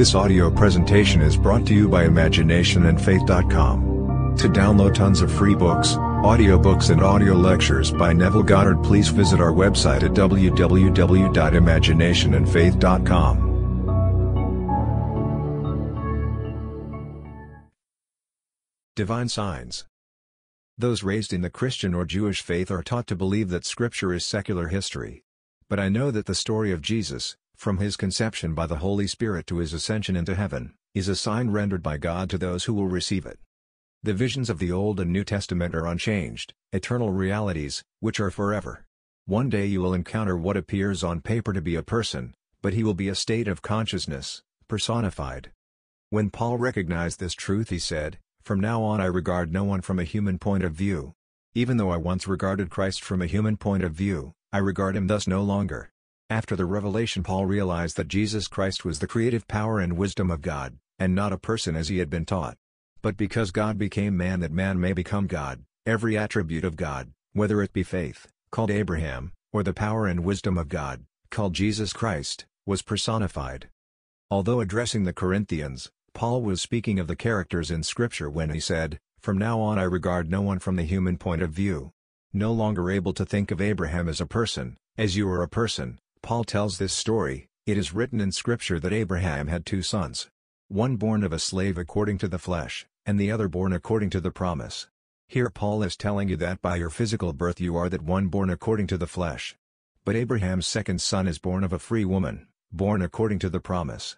This audio presentation is brought to you by imaginationandfaith.com. To download tons of free books, audiobooks and audio lectures by Neville Goddard please visit our website at www.imaginationandfaith.com. Divine Signs Those raised in the Christian or Jewish faith are taught to believe that Scripture is secular history. But I know that the story of Jesus, from his conception by the Holy Spirit to his ascension into heaven, is a sign rendered by God to those who will receive it. The visions of the Old and New Testament are unchanged, eternal realities, which are forever. One day you will encounter what appears on paper to be a person, but he will be a state of consciousness, personified. When Paul recognized this truth he said, From now on I regard no one from a human point of view. Even though I once regarded Christ from a human point of view, I regard him thus no longer. After the revelation Paul realized that Jesus Christ was the creative power and wisdom of God, and not a person as he had been taught. But because God became man that man may become God, every attribute of God, whether it be faith, called Abraham, or the power and wisdom of God, called Jesus Christ, was personified. Although addressing the Corinthians, Paul was speaking of the characters in Scripture when he said, From now on I regard no one from the human point of view. No longer able to think of Abraham as a person, as you are a person, Paul tells this story, it is written in Scripture that Abraham had two sons. One born of a slave according to the flesh, and the other born according to the promise. Here Paul is telling you that by your physical birth you are that one born according to the flesh. But Abraham's second son is born of a free woman, born according to the promise.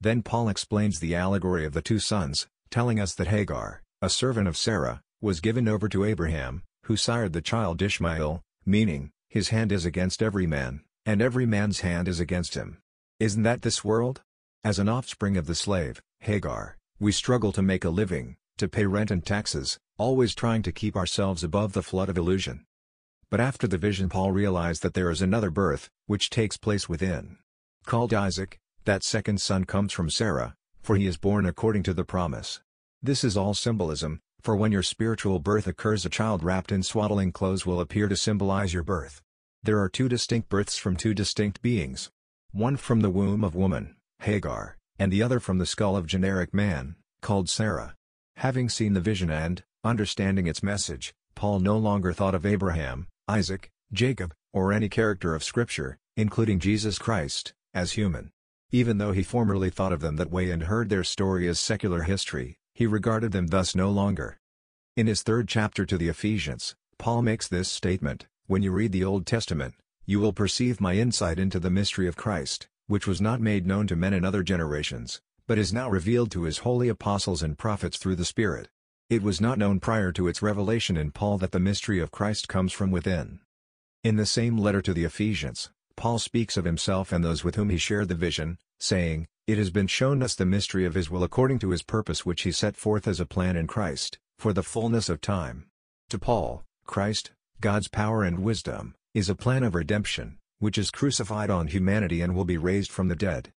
Then Paul explains the allegory of the two sons, telling us that Hagar, a servant of Sarah, was given over to Abraham, who sired the child Ishmael, meaning, his hand is against every man, and every man's hand is against him. Isn't that this world? As an offspring of the slave, Hagar, we struggle to make a living, to pay rent and taxes, always trying to keep ourselves above the flood of illusion. But after the vision Paul realized that there is another birth, which takes place within. Called Isaac, that second son comes from Sarah, for he is born according to the promise. This is all symbolism, for when your spiritual birth occurs a child wrapped in swaddling clothes will appear to symbolize your birth. There are two distinct births from two distinct beings. One from the womb of woman, Hagar, and the other from the skull of generic man, called Sarah. Having seen the vision and, understanding its message, Paul no longer thought of Abraham, Isaac, Jacob, or any character of Scripture, including Jesus Christ, as human. Even though he formerly thought of them that way and heard their story as secular history, he regarded them thus no longer. In his third chapter to the Ephesians, Paul makes this statement, When you read the Old Testament, you will perceive my insight into the mystery of Christ, which was not made known to men in other generations, but is now revealed to his holy apostles and prophets through the Spirit. It was not known prior to its revelation in Paul that the mystery of Christ comes from within. In the same letter to the Ephesians, Paul speaks of himself and those with whom he shared the vision, saying, It has been shown us the mystery of his will according to his purpose which he set forth as a plan in Christ, for the fullness of time. To Paul, Christ, God's power and wisdom, is a plan of redemption, which is crucified on humanity and will be raised from the dead.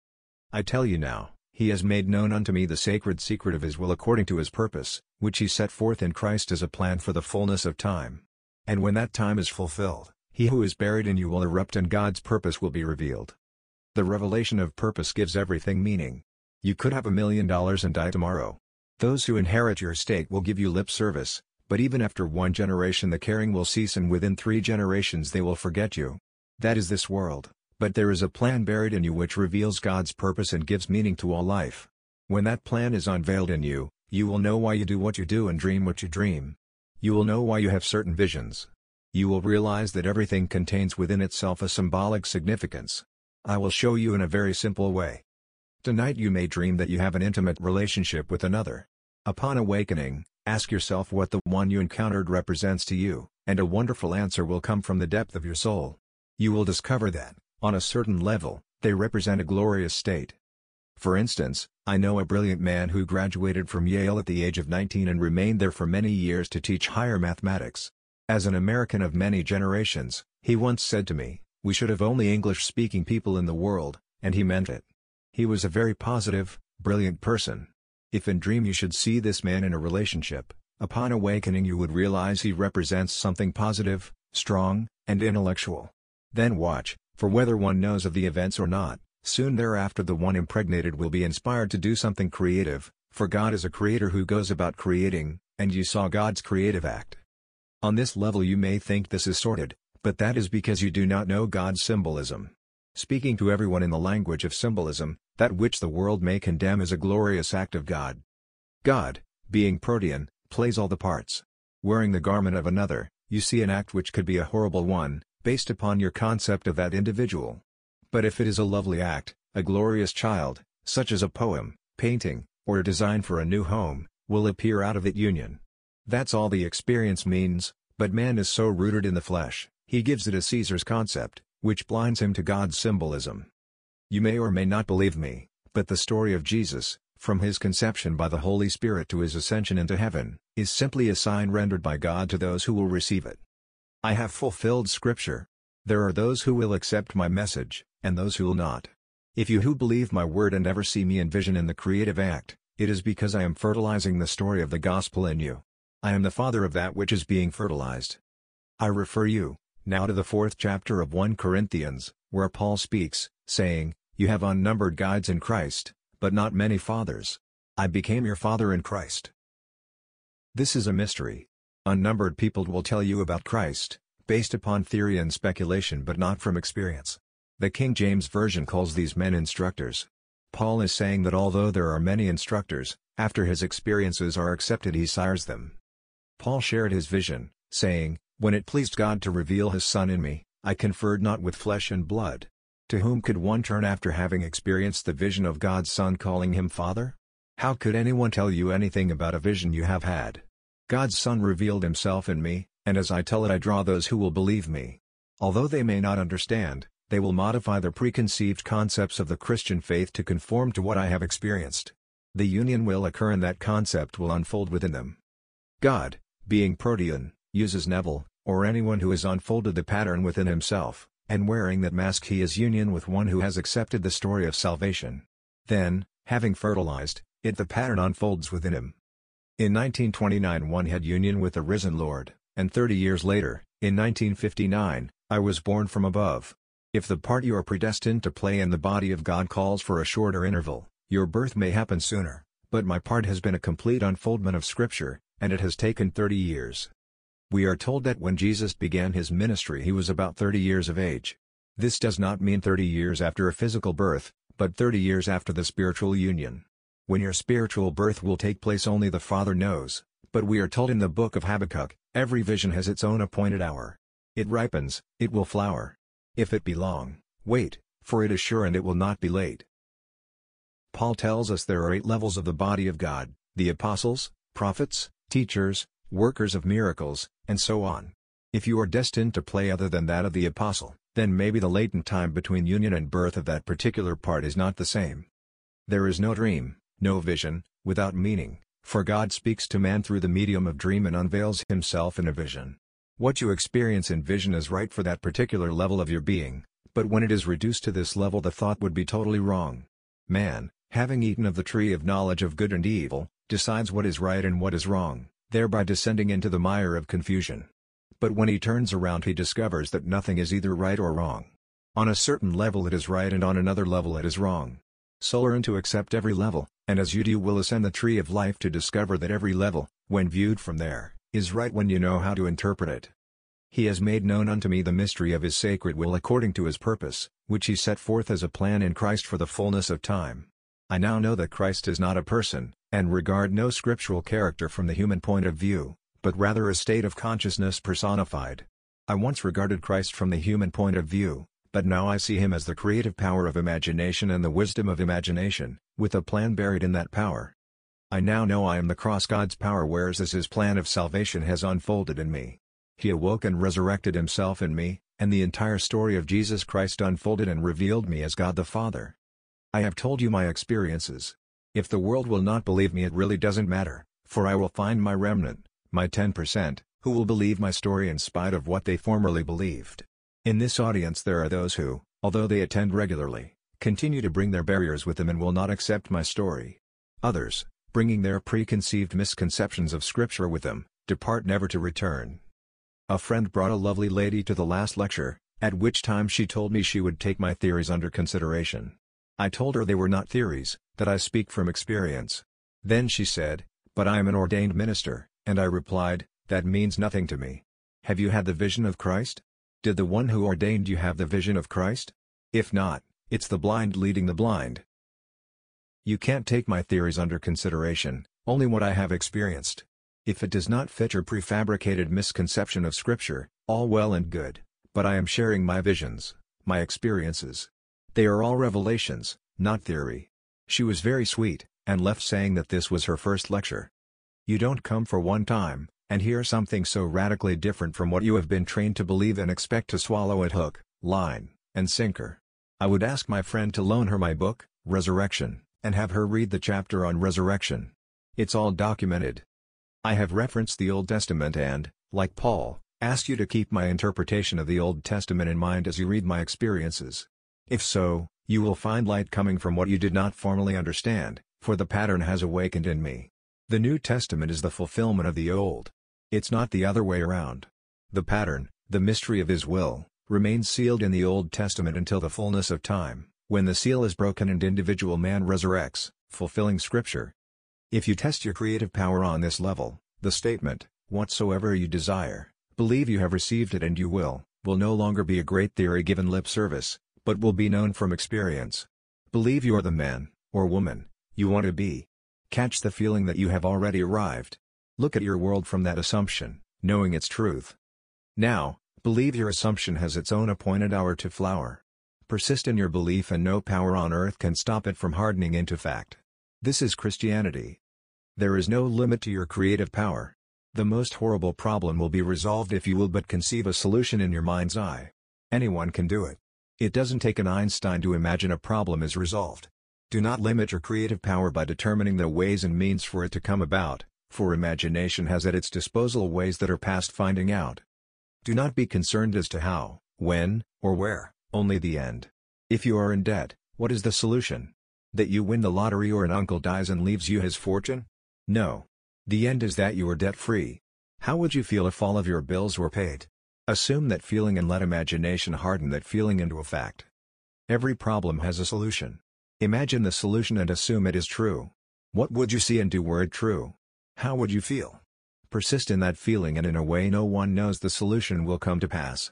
I tell you now, he has made known unto me the sacred secret of his will according to his purpose, which he set forth in Christ as a plan for the fullness of time. And when that time is fulfilled, he who is buried in you will erupt and God's purpose will be revealed. The revelation of purpose gives everything meaning. You could have a million dollars and die tomorrow. Those who inherit your estate will give you lip service, but even after one generation the caring will cease and within three generations they will forget you. That is this world, but there is a plan buried in you which reveals God's purpose and gives meaning to all life. When that plan is unveiled in you, you will know why you do what you do and dream what you dream. You will know why you have certain visions. You will realize that everything contains within itself a symbolic significance. I will show you in a very simple way. Tonight you may dream that you have an intimate relationship with another. Upon awakening, ask yourself what the one you encountered represents to you, and a wonderful answer will come from the depth of your soul. You will discover that, on a certain level, they represent a glorious state. For instance, I know a brilliant man who graduated from Yale at the age of 19 and remained there for many years to teach higher mathematics. As an American of many generations, he once said to me, we should have only English-speaking people in the world, and he meant it. He was a very positive, brilliant person. If in dream you should see this man in a relationship, upon awakening you would realize he represents something positive, strong, and intellectual. Then watch, for whether one knows of the events or not, Soon thereafter the one impregnated will be inspired to do something creative, for God is a creator who goes about creating, and you saw God's creative act. On this level you may think this is sordid, but that is because you do not know God's symbolism. Speaking to everyone in the language of symbolism, that which the world may condemn is a glorious act of God. God, being protean, plays all the parts. Wearing the garment of another, you see an act which could be a horrible one, based upon your concept of that individual. But if it is a lovely act, a glorious child, such as a poem, painting, or a design for a new home, will appear out of that union. That's all the experience means, but man is so rooted in the flesh, he gives it a Caesar's concept, which blinds him to God's symbolism. You may or may not believe me, but the story of Jesus, from his conception by the Holy Spirit to his ascension into heaven, is simply a sign rendered by God to those who will receive it. I have fulfilled Scripture. There are those who will accept my message, and those who will not. If you who believe my word and ever see me in vision in the creative act, it is because I am fertilizing the story of the gospel in you. I am the father of that which is being fertilized. I refer you, now to the fourth chapter of 1 Corinthians, where Paul speaks, saying, You have unnumbered guides in Christ, but not many fathers. I became your father in Christ. This is a mystery. Unnumbered people will tell you about Christ, based upon theory and speculation but not from experience. The King James Version calls these men instructors. Paul is saying that although there are many instructors, after his experiences are accepted he sires them. Paul shared his vision, saying, When it pleased God to reveal his Son in me, I conferred not with flesh and blood. To whom could one turn after having experienced the vision of God's Son calling him Father? How could anyone tell you anything about a vision you have had? God's Son revealed himself in me, and as I tell it I draw those who will believe me. Although they may not understand, they will modify their preconceived concepts of the Christian faith to conform to what I have experienced. The union will occur and that concept will unfold within them. God, being protean, uses Neville, or anyone who has unfolded the pattern within himself, and wearing that mask he is union with one who has accepted the story of salvation. Then, having fertilized, it the pattern unfolds within him. In 1929 one had union with the risen Lord, and 30 years later, in 1959, I was born from above. If the part you are predestined to play in the body of God calls for a shorter interval, your birth may happen sooner, but my part has been a complete unfoldment of Scripture, and it has taken 30 years. We are told that when Jesus began his ministry he was about 30 years of age. This does not mean 30 years after a physical birth, but 30 years after the spiritual union. When your spiritual birth will take place only the Father knows, but we are told in the book of Habakkuk, every vision has its own appointed hour. It ripens, it will flower. If it be long, wait, for it is sure and it will not be late. Paul tells us there are eight levels of the body of God, the apostles, prophets, teachers, workers of miracles, and so on. If you are destined to play other than that of the apostle, then maybe the latent time between union and birth of that particular part is not the same. There is no dream, no vision, without meaning, for God speaks to man through the medium of dream and unveils himself in a vision. What you experience in vision is right for that particular level of your being, but when it is reduced to this level the thought would be totally wrong. Man, having eaten of the tree of knowledge of good and evil, decides what is right and what is wrong, thereby descending into the mire of confusion. But when he turns around he discovers that nothing is either right or wrong. On a certain level it is right and on another level it is wrong. So learn to accept every level, and as you do will ascend the tree of life to discover that every level, when viewed from there, is right when you know how to interpret it. He has made known unto me the mystery of his sacred will according to his purpose, which he set forth as a plan in Christ for the fullness of time. I now know that Christ is not a person, and regard no scriptural character from the human point of view, but rather a state of consciousness personified. I once regarded Christ from the human point of view, but now I see him as the creative power of imagination and the wisdom of imagination, with a plan buried in that power. I now know I am the cross God's power wears as his plan of salvation has unfolded in me. He awoke and resurrected himself in me, and the entire story of Jesus Christ unfolded and revealed me as God the Father. I have told you my experiences. If the world will not believe me it really doesn't matter, for I will find my remnant, my 10%, who will believe my story in spite of what they formerly believed. In this audience there are those who, although they attend regularly, continue to bring their barriers with them and will not accept my story. Others, bringing their preconceived misconceptions of Scripture with them, depart never to return. A friend brought a lovely lady to the last lecture, at which time she told me she would take my theories under consideration. I told her they were not theories, that I speak from experience. Then she said, but I am an ordained minister, and I replied, that means nothing to me. Have you had the vision of Christ? Did the one who ordained you have the vision of Christ? If not, it's the blind leading the blind. You can't take my theories under consideration, only what I have experienced. If it does not fit your prefabricated misconception of Scripture, all well and good, but I am sharing my visions, my experiences. They are all revelations, not theory. She was very sweet, and left saying that this was her first lecture. You don't come for one time, and hear something so radically different from what you have been trained to believe and expect to swallow at hook, line, and sinker. I would ask my friend to loan her my book, Resurrection, and have her read the chapter on resurrection. It's all documented. I have referenced the Old Testament and, like Paul, asked you to keep my interpretation of the Old Testament in mind as you read my experiences. If so, you will find light coming from what you did not formally understand, for the pattern has awakened in me. The New Testament is the fulfillment of the Old. It's not the other way around. The pattern, the mystery of His will, remains sealed in the Old Testament until the fullness of time when the seal is broken and individual man resurrects, fulfilling Scripture. If you test your creative power on this level, the statement, whatsoever you desire, believe you have received it and you will, will no longer be a great theory given lip service, but will be known from experience. Believe you're the man, or woman, you want to be. Catch the feeling that you have already arrived. Look at your world from that assumption, knowing its truth. Now, believe your assumption has its own appointed hour to flower. Persist in your belief and no power on earth can stop it from hardening into fact. This is Christianity. There is no limit to your creative power. The most horrible problem will be resolved if you will but conceive a solution in your mind's eye. Anyone can do it. It doesn't take an Einstein to imagine a problem is resolved. Do not limit your creative power by determining the ways and means for it to come about, for imagination has at its disposal ways that are past finding out. Do not be concerned as to how, when, or where. Only the end. If you are in debt, what is the solution? That you win the lottery or an uncle dies and leaves you his fortune? No. The end is that you are debt-free. How would you feel if all of your bills were paid? Assume that feeling and let imagination harden that feeling into a fact. Every problem has a solution. Imagine the solution and assume it is true. What would you see and do were it true? How would you feel? Persist in that feeling and in a way no one knows the solution will come to pass.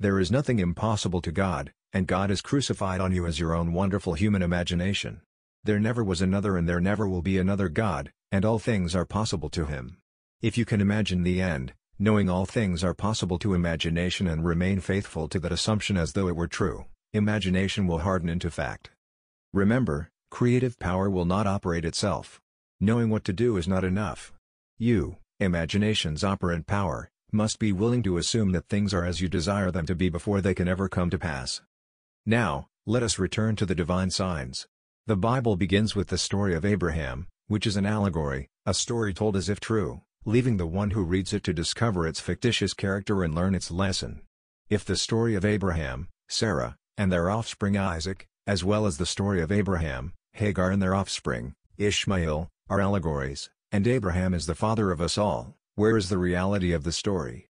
There is nothing impossible to God, and God is crucified on you as your own wonderful human imagination. There never was another and there never will be another God, and all things are possible to him. If you can imagine the end, knowing all things are possible to imagination and remain faithful to that assumption as though it were true, imagination will harden into fact. Remember, creative power will not operate itself. Knowing what to do is not enough. You, imagination's operant power, must be willing to assume that things are as you desire them to be before they can ever come to pass. Now, let us return to the divine signs. The Bible begins with the story of Abraham, which is an allegory, a story told as if true, leaving the one who reads it to discover its fictitious character and learn its lesson. If the story of Abraham, Sarah, and their offspring Isaac, as well as the story of Abraham, Hagar and their offspring, Ishmael, are allegories, and Abraham is the father of us all, where is the reality of the story?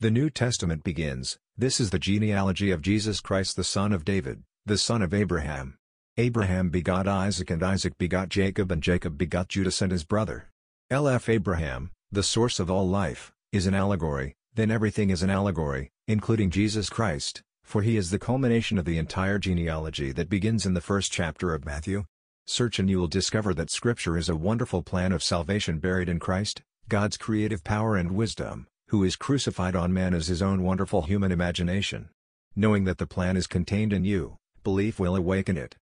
The New Testament begins, This is the genealogy of Jesus Christ the son of David, the son of Abraham. Abraham begot Isaac and Isaac begot Jacob and Jacob begot Judas and his brother. LF Abraham, the source of all life, is an allegory, then everything is an allegory, including Jesus Christ, for he is the culmination of the entire genealogy that begins in the first chapter of Matthew. Search and you will discover that Scripture is a wonderful plan of salvation buried in Christ, God's creative power and wisdom, who is crucified on man as his own wonderful human imagination. Knowing that the plan is contained in you, belief will awaken it.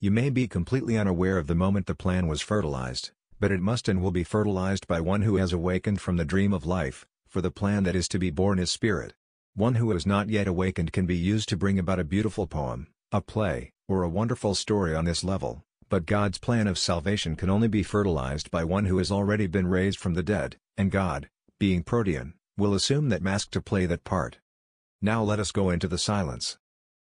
You may be completely unaware of the moment the plan was fertilized, but it must and will be fertilized by one who has awakened from the dream of life, for the plan that is to be born is spirit. One who has not yet awakened can be used to bring about a beautiful poem, a play, or a wonderful story on this level. But God's plan of salvation can only be fertilized by one who has already been raised from the dead, and God, being protean, will assume that mask to play that part. Now let us go into the silence.